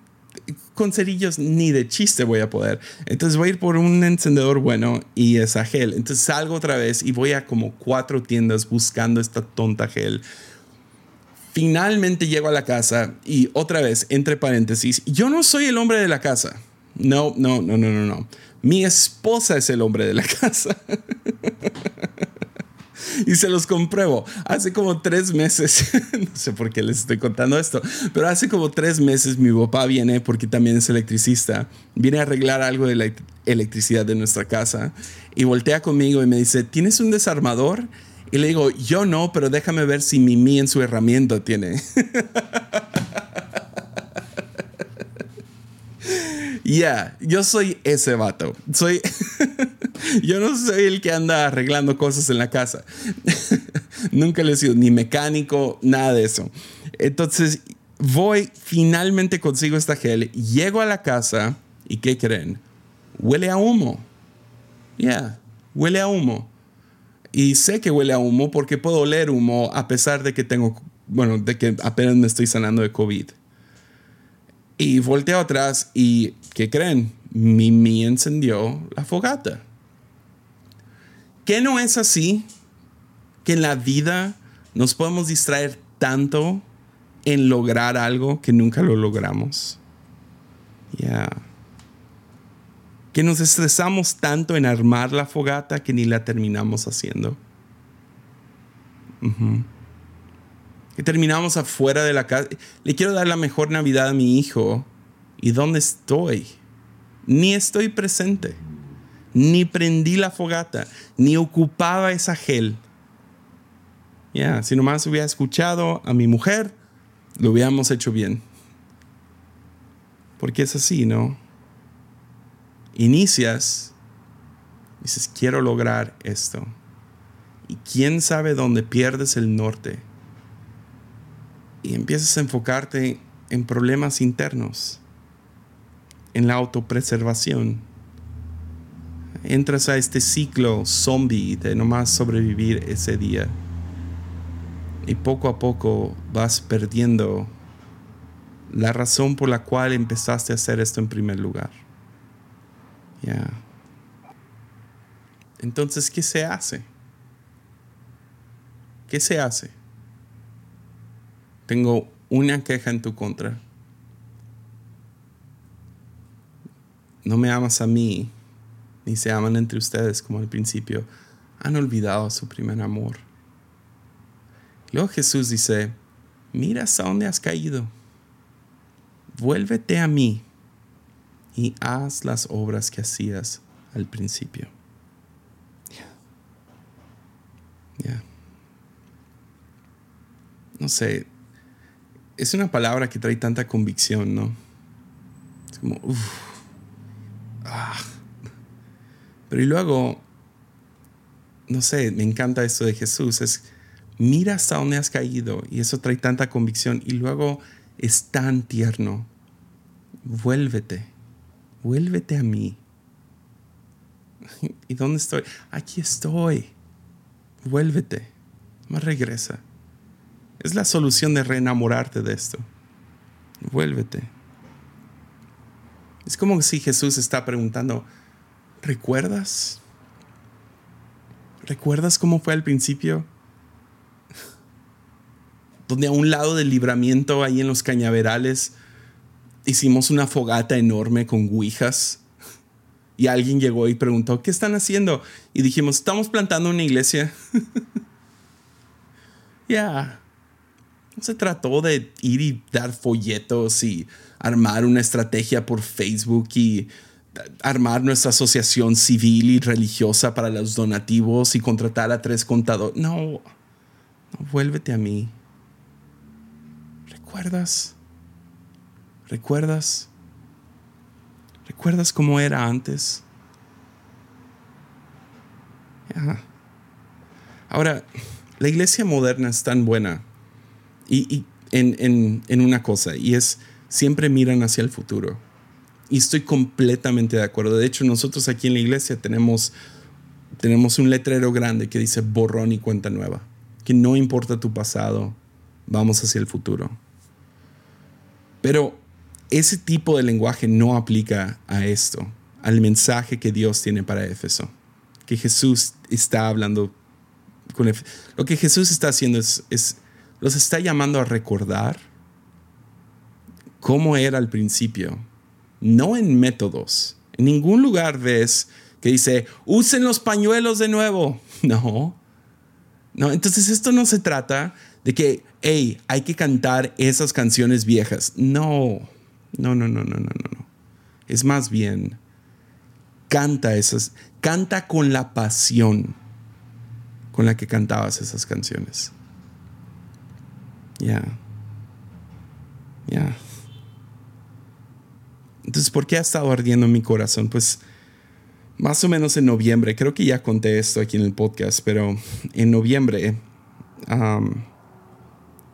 con cerillos ni de chiste voy a poder. Entonces voy a ir por un encendedor bueno y esa gel. Entonces salgo otra vez y voy a como cuatro tiendas buscando esta tonta gel. Finalmente llego a la casa y otra vez, entre paréntesis, yo no soy el hombre de la casa. No, no, no, no, no, no. Mi esposa es el hombre de la casa. y se los compruebo. Hace como tres meses, no sé por qué les estoy contando esto, pero hace como tres meses mi papá viene, porque también es electricista, viene a arreglar algo de la electricidad de nuestra casa y voltea conmigo y me dice, ¿tienes un desarmador? Y le digo, yo no, pero déjame ver si Mimi en su herramienta tiene. Ya, yo soy ese vato. Soy. yo no soy el que anda arreglando cosas en la casa. Nunca le he sido ni mecánico, nada de eso. Entonces, voy, finalmente consigo esta gel, llego a la casa y ¿qué creen? Huele a humo. Ya, huele a humo. Y sé que huele a humo porque puedo oler humo a pesar de que tengo, bueno, de que apenas me estoy sanando de COVID. Y volteo atrás y, ¿qué creen? Mimi encendió la fogata. ¿Qué no es así? Que en la vida nos podemos distraer tanto en lograr algo que nunca lo logramos. Ya. Que nos estresamos tanto en armar la fogata que ni la terminamos haciendo que terminamos afuera de la casa. Le quiero dar la mejor Navidad a mi hijo. ¿Y dónde estoy? Ni estoy presente. Ni prendí la fogata. Ni ocupaba esa gel. Ya, si nomás hubiera escuchado a mi mujer, lo hubiéramos hecho bien. Porque es así, ¿no? Inicias, dices, quiero lograr esto. Y quién sabe dónde pierdes el norte y empiezas a enfocarte en problemas internos, en la autopreservación. Entras a este ciclo zombie de nomás sobrevivir ese día. Y poco a poco vas perdiendo la razón por la cual empezaste a hacer esto en primer lugar. Ya. Entonces, ¿qué se hace? ¿Qué se hace? Tengo una queja en tu contra. No me amas a mí, ni se aman entre ustedes como al principio. Han olvidado su primer amor. Luego Jesús dice, mira hasta dónde has caído. Vuélvete a mí y haz las obras que hacías al principio. Ya. No sé, es una palabra que trae tanta convicción, ¿no? Como, ah. Pero y luego, no sé, me encanta esto de Jesús, es mira hasta dónde has caído y eso trae tanta convicción y luego es tan tierno. Vuélvete, vuélvete a mí. ¿Y dónde estoy? Aquí estoy. Vuélvete, más regresa. Es la solución de reenamorarte de esto. Vuélvete. Es como si Jesús está preguntando, ¿recuerdas? ¿Recuerdas cómo fue al principio? Donde a un lado del libramiento, ahí en los cañaverales, hicimos una fogata enorme con guijas. Y alguien llegó y preguntó, ¿qué están haciendo? Y dijimos, estamos plantando una iglesia. Ya. No se trató de ir y dar folletos y armar una estrategia por Facebook y armar nuestra asociación civil y religiosa para los donativos y contratar a tres contadores. No, no, vuélvete a mí. ¿Recuerdas? ¿Recuerdas? ¿Recuerdas cómo era antes? Ahora, la iglesia moderna es tan buena y, en, una cosa, y es siempre miran hacia el futuro. Y estoy completamente de acuerdo. De hecho, nosotros aquí en la iglesia tenemos, tenemos un letrero grande que dice borrón y cuenta nueva. Que no importa tu pasado, vamos hacia el futuro. Pero ese tipo de lenguaje no aplica a esto, al mensaje que Dios tiene para Éfeso. Que Jesús está hablando con Lo que Jesús está haciendo es los está llamando a recordar cómo era al principio, no en métodos. En ningún lugar ves que dice, usen los pañuelos de nuevo. No. No, entonces esto no se trata de que, hey, hay que cantar esas canciones viejas. No. No, no, no, no, no, no. Es más bien, canta esas, canta con la pasión con la que cantabas esas canciones. Ya. Ya. Entonces, ¿por qué ha estado ardiendo mi corazón? Pues más o menos en noviembre, creo que ya conté esto aquí en el podcast, pero en noviembre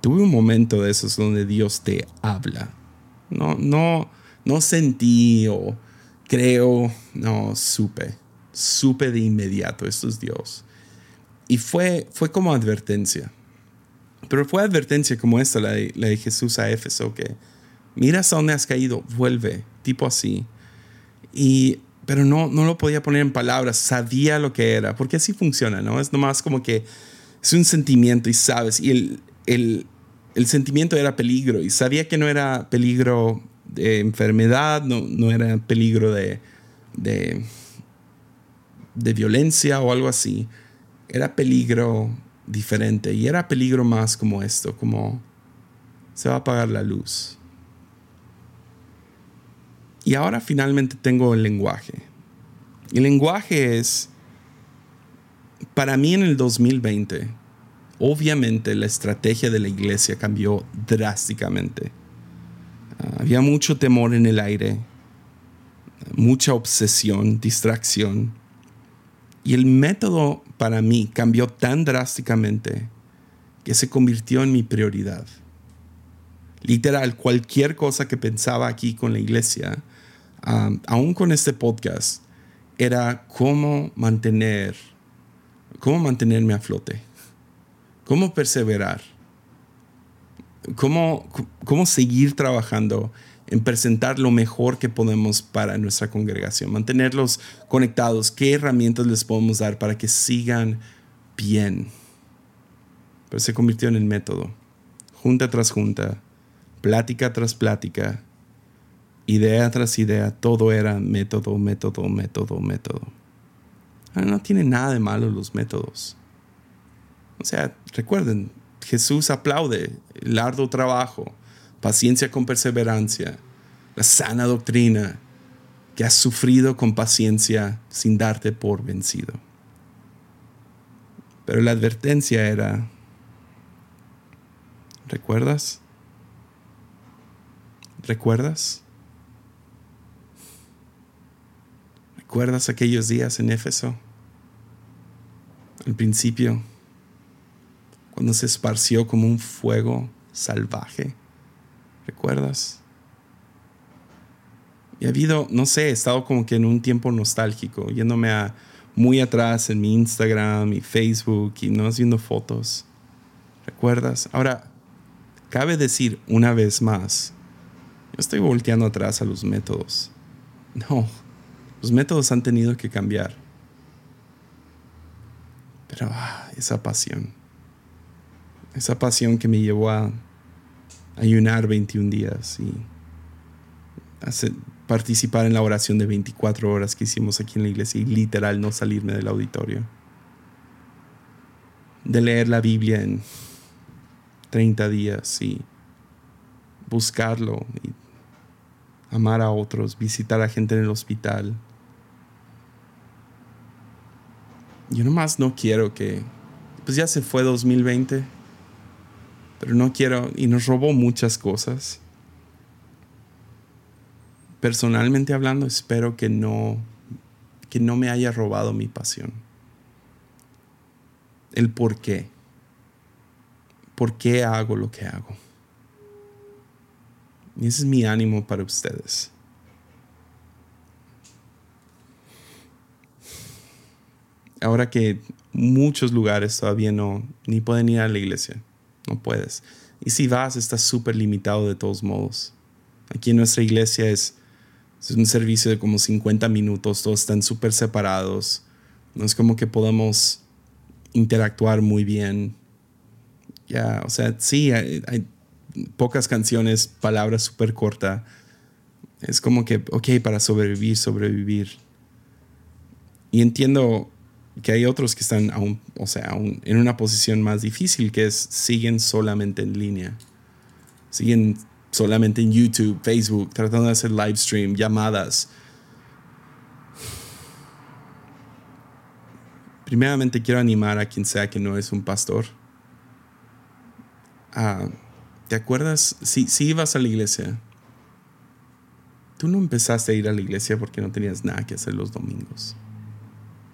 tuve un momento de esos donde Dios te habla. No, no, no sentí o creo, no, supe, supe de inmediato, esto es Dios. Y fue, fue como advertencia. Pero fue advertencia como esta, la de, Jesús a Éfeso, que mira hasta dónde has caído, vuelve, tipo así. Y, pero no, no lo podía poner en palabras, sabía lo que era, porque así funciona, ¿no? Es nomás como que es un sentimiento y sabes, y el, el, el sentimiento era peligro, y sabía que no era peligro de enfermedad, no, no era peligro de, de, de violencia o algo así, era peligro diferente y era peligro más como esto, como se va a apagar la luz. Y ahora finalmente tengo el lenguaje. El lenguaje es, para mí en el 2020, obviamente la estrategia de la iglesia cambió drásticamente. Ah, había mucho temor en el aire, mucha obsesión, distracción. Y el método para mí cambió tan drásticamente que se convirtió en mi prioridad. Literal, cualquier cosa que pensaba aquí con la iglesia, aún con este podcast, era cómo mantener, cómo mantenerme a flote, cómo perseverar, cómo, cómo seguir trabajando en presentar lo mejor que podemos para nuestra congregación, mantenerlos conectados, qué herramientas les podemos dar para que sigan bien. Pero se convirtió en el método, junta tras junta, plática tras plática, idea tras idea, todo era método, método, método, método. no tiene nada de malo los métodos. O sea, recuerden, Jesús aplaude el arduo trabajo, paciencia con perseverancia, la sana doctrina que has sufrido con paciencia sin darte por vencido. Pero la advertencia era, ¿recuerdas? ¿Recuerdas? ¿Recuerdas aquellos días en Éfeso? Al principio, cuando se esparció como un fuego salvaje. ¿Recuerdas? Y ha habido, no sé, he estado como que en un tiempo nostálgico, yéndome a muy atrás en mi Instagram y Facebook y no haciendo fotos. ¿Recuerdas? Ahora, cabe decir una vez más, yo estoy volteando atrás a los métodos. No, los métodos han tenido que cambiar. Pero ah, esa pasión, esa pasión que me llevó a ayunar 21 días y participar en la oración de 24 horas que hicimos aquí en la iglesia y literal no salirme del auditorio. De leer la Biblia en 30 días y buscarlo y amar a otros, visitar a gente en el hospital. Yo nomás no quiero que, pues ya se fue 2020, pero no quiero, y nos robó muchas cosas. Personalmente hablando, espero que no, que no me haya robado mi pasión. El por qué. ¿Por qué hago lo que hago? Y ese es mi ánimo para ustedes. Ahora que muchos lugares todavía no, ni pueden ir a la iglesia, no puedes. Y si vas, estás súper limitado de todos modos. Aquí en nuestra iglesia es, es un servicio de como 50 minutos, todos están súper separados. No es como que podamos interactuar muy bien. Ya, o sea, sí, hay, hay pocas canciones, palabras súper cortas. Es como que, ok, para sobrevivir, sobrevivir. Y entiendo que hay otros que están aún, o sea, aún en una posición más difícil, que es siguen solamente en línea. Siguen solamente en YouTube, Facebook, tratando de hacer live stream, llamadas. Primeramente quiero animar a quien sea que no es un pastor. ¿Te acuerdas? Si, si ibas a la iglesia, tú no empezaste a ir a la iglesia porque no tenías nada que hacer los domingos.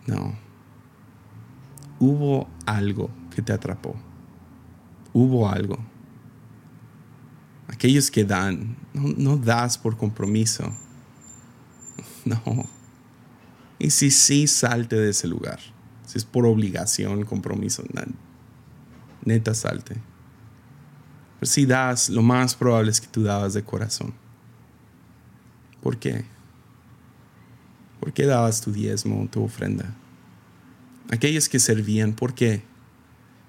No hubo algo que te atrapó. Hubo algo. Aquellos que dan, no, das por compromiso. No. Y si sí, salte de ese lugar. Si es por obligación, compromiso, neta salte. Pero si das, lo más probable es que tú dabas de corazón. ¿Por qué? ¿Por qué dabas tu diezmo, tu ofrenda? Aquellos que servían. ¿Por qué?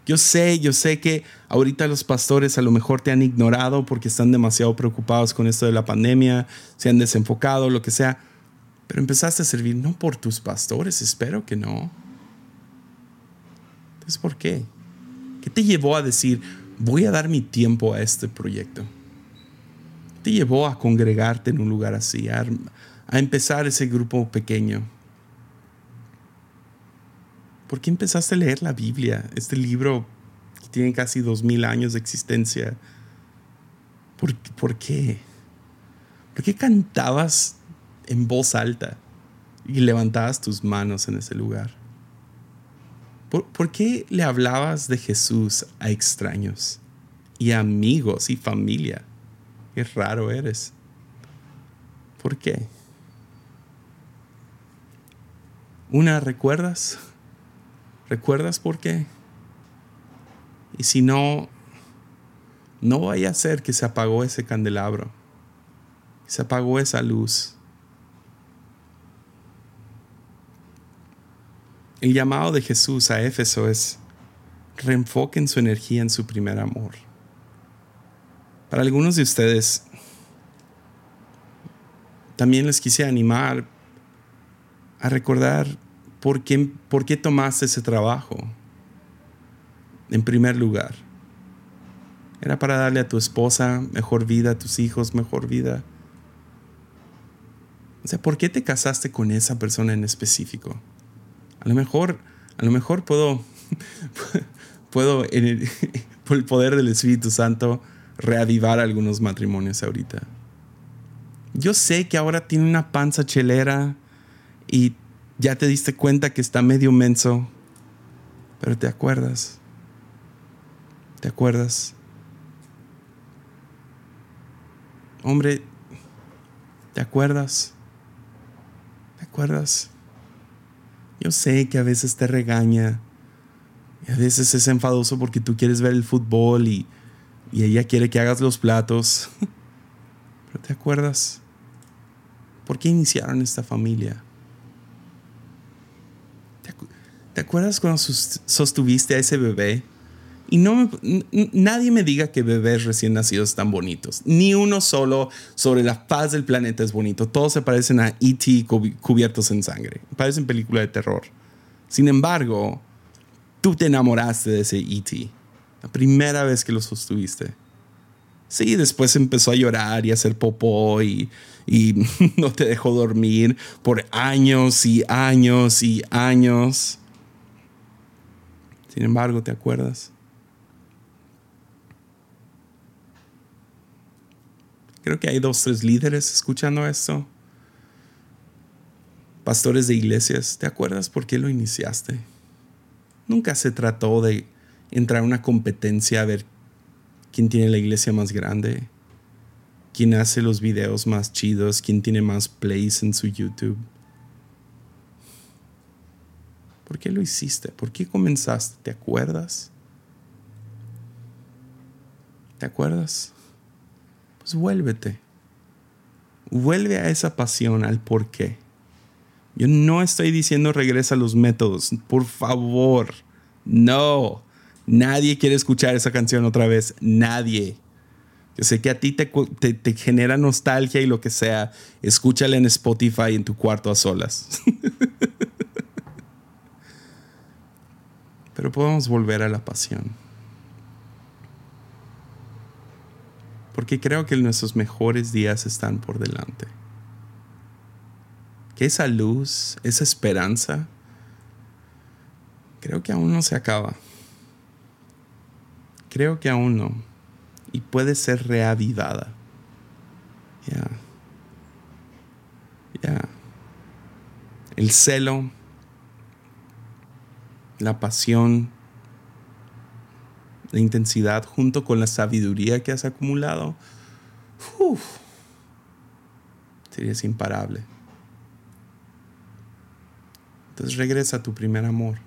Yo sé, yo sé que ahorita los pastores a lo mejor te han ignorado porque están demasiado preocupados con esto de la pandemia, se han desenfocado, lo que sea. Pero empezaste a servir no por tus pastores, espero que no. Entonces, ¿por qué? ¿Qué te llevó a decir, voy a dar mi tiempo a este proyecto? ¿Qué te llevó a congregarte en un lugar así, a, a empezar ese grupo pequeño? ¿Por qué empezaste a leer la Biblia? Este libro que tiene casi dos mil años de existencia. ¿Por, ¿Por, qué? ¿Por qué cantabas en voz alta y levantabas tus manos en ese lugar? ¿Por, ¿Por, qué le hablabas de Jesús a extraños y amigos y familia? Qué raro eres. ¿Por qué? Una, ¿recuerdas? ¿Recuerdas por qué? Y si no, no vaya a ser que se apagó ese candelabro, se apagó esa luz. El llamado de Jesús a Éfeso es reenfoquen su energía en su primer amor. Para algunos de ustedes, también les quise animar a recordar ¿por qué, ¿por qué tomaste ese trabajo? En primer lugar, era para darle a tu esposa mejor vida, a tus hijos mejor vida. O sea, ¿por qué te casaste con esa persona en específico? A lo mejor, a lo mejor puedo, puedo, por el poder del Espíritu Santo, reavivar algunos matrimonios ahorita. Yo sé que ahora tiene una panza chelera y ya te diste cuenta que está medio menso, pero te acuerdas. ¿Te acuerdas? Hombre, ¿te acuerdas? ¿Te acuerdas? Yo sé que a veces te regaña y a veces es enfadoso porque tú quieres ver el fútbol y, y ella quiere que hagas los platos. Pero ¿te acuerdas? ¿Por qué iniciaron esta familia? ¿Te acuerdas cuando sostuviste a ese bebé? Y no nadie me diga que bebés recién nacidos están bonitos. Ni uno solo sobre la paz del planeta es bonito. Todos se parecen a E.T. cubiertos en sangre. Parecen película de terror. Sin embargo, tú te enamoraste de ese E.T. La primera vez que lo sostuviste. Sí, después empezó a llorar y a hacer popó y, y no te dejó dormir por años y años y años. Sin embargo, ¿te acuerdas? Creo que hay dos, tres líderes escuchando esto. Pastores de iglesias, ¿te acuerdas por qué lo iniciaste? Nunca se trató de entrar a una competencia a ver quién tiene la iglesia más grande, quién hace los videos más chidos, quién tiene más plays en su YouTube. ¿Por qué lo hiciste? ¿Por qué comenzaste? ¿Te acuerdas? ¿Te acuerdas? Pues vuélvete. Vuelve a esa pasión, al por qué. Yo no estoy diciendo regresa a los métodos. Por favor. No. Nadie quiere escuchar esa canción otra vez. Nadie. Yo sé que a ti te, te, genera nostalgia y lo que sea. Escúchala en Spotify en tu cuarto a solas. Pero podemos volver a la pasión. porque creo que nuestros mejores días están por delante. Que esa luz, esa esperanza, creo que aún no se acaba. Creo que aún no. Y puede ser reavivada. Ya. Ya. El celo, la pasión, la intensidad junto con la sabiduría que has acumulado, serías imparable. Entonces regresa a tu primer amor.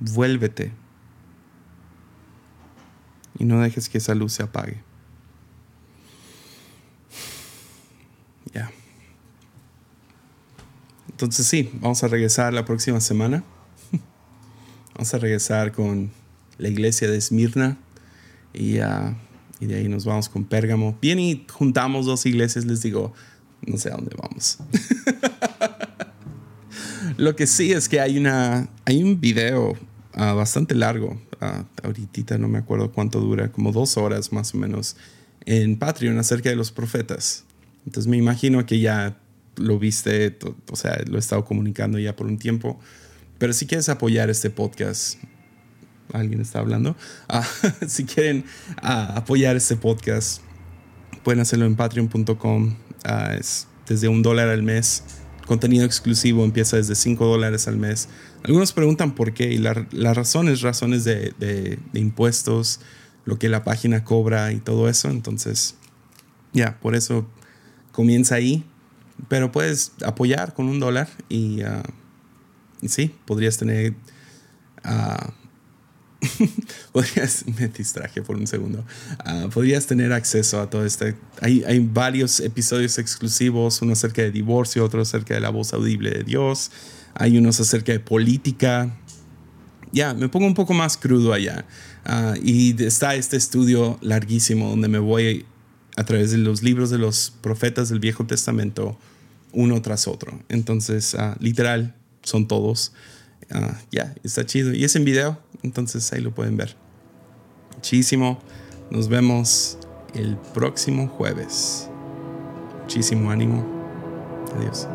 Vuélvete. Y no dejes que esa luz se apague. Ya. Entonces sí, vamos a regresar la próxima semana. Vamos a regresar con la iglesia de Esmirna y, uh, y de ahí nos vamos con Pérgamo. Bien, y juntamos dos iglesias, les digo, no sé a dónde vamos. Lo que sí es que hay, una, hay un video uh, bastante largo, uh, ahorita no me acuerdo cuánto dura, como dos horas más o menos, en Patreon acerca de los profetas. Entonces me imagino que ya lo viste, o sea, lo he estado comunicando ya por un tiempo. Pero si quieres apoyar este podcast, alguien está hablando. Ah, si quieren ah, apoyar este podcast, pueden hacerlo en patreon.com. Ah, es desde un dólar al mes. Contenido exclusivo empieza desde 5 dólares al mes. Algunos preguntan por qué y la, la razón es razones de, de, impuestos, lo que la página cobra y todo eso. Entonces, ya, por eso comienza ahí. Pero puedes apoyar con un dólar y sí, podrías tener podrías, me distraje por un segundo, ah, podrías tener acceso a todo este. Hay, hay, varios episodios exclusivos, uno acerca de divorcio, otro acerca de la voz audible de Dios, hay unos acerca de política. Ya, me pongo un poco más crudo allá. Ah, y está este estudio larguísimo donde me voy a través de los libros de los profetas del Viejo Testamento, uno tras otro. Entonces, ah, literal, son todos. ya, está chido. Y es en video, entonces ahí lo pueden ver. Muchísimo. Nos vemos el próximo jueves. Muchísimo ánimo. Adiós.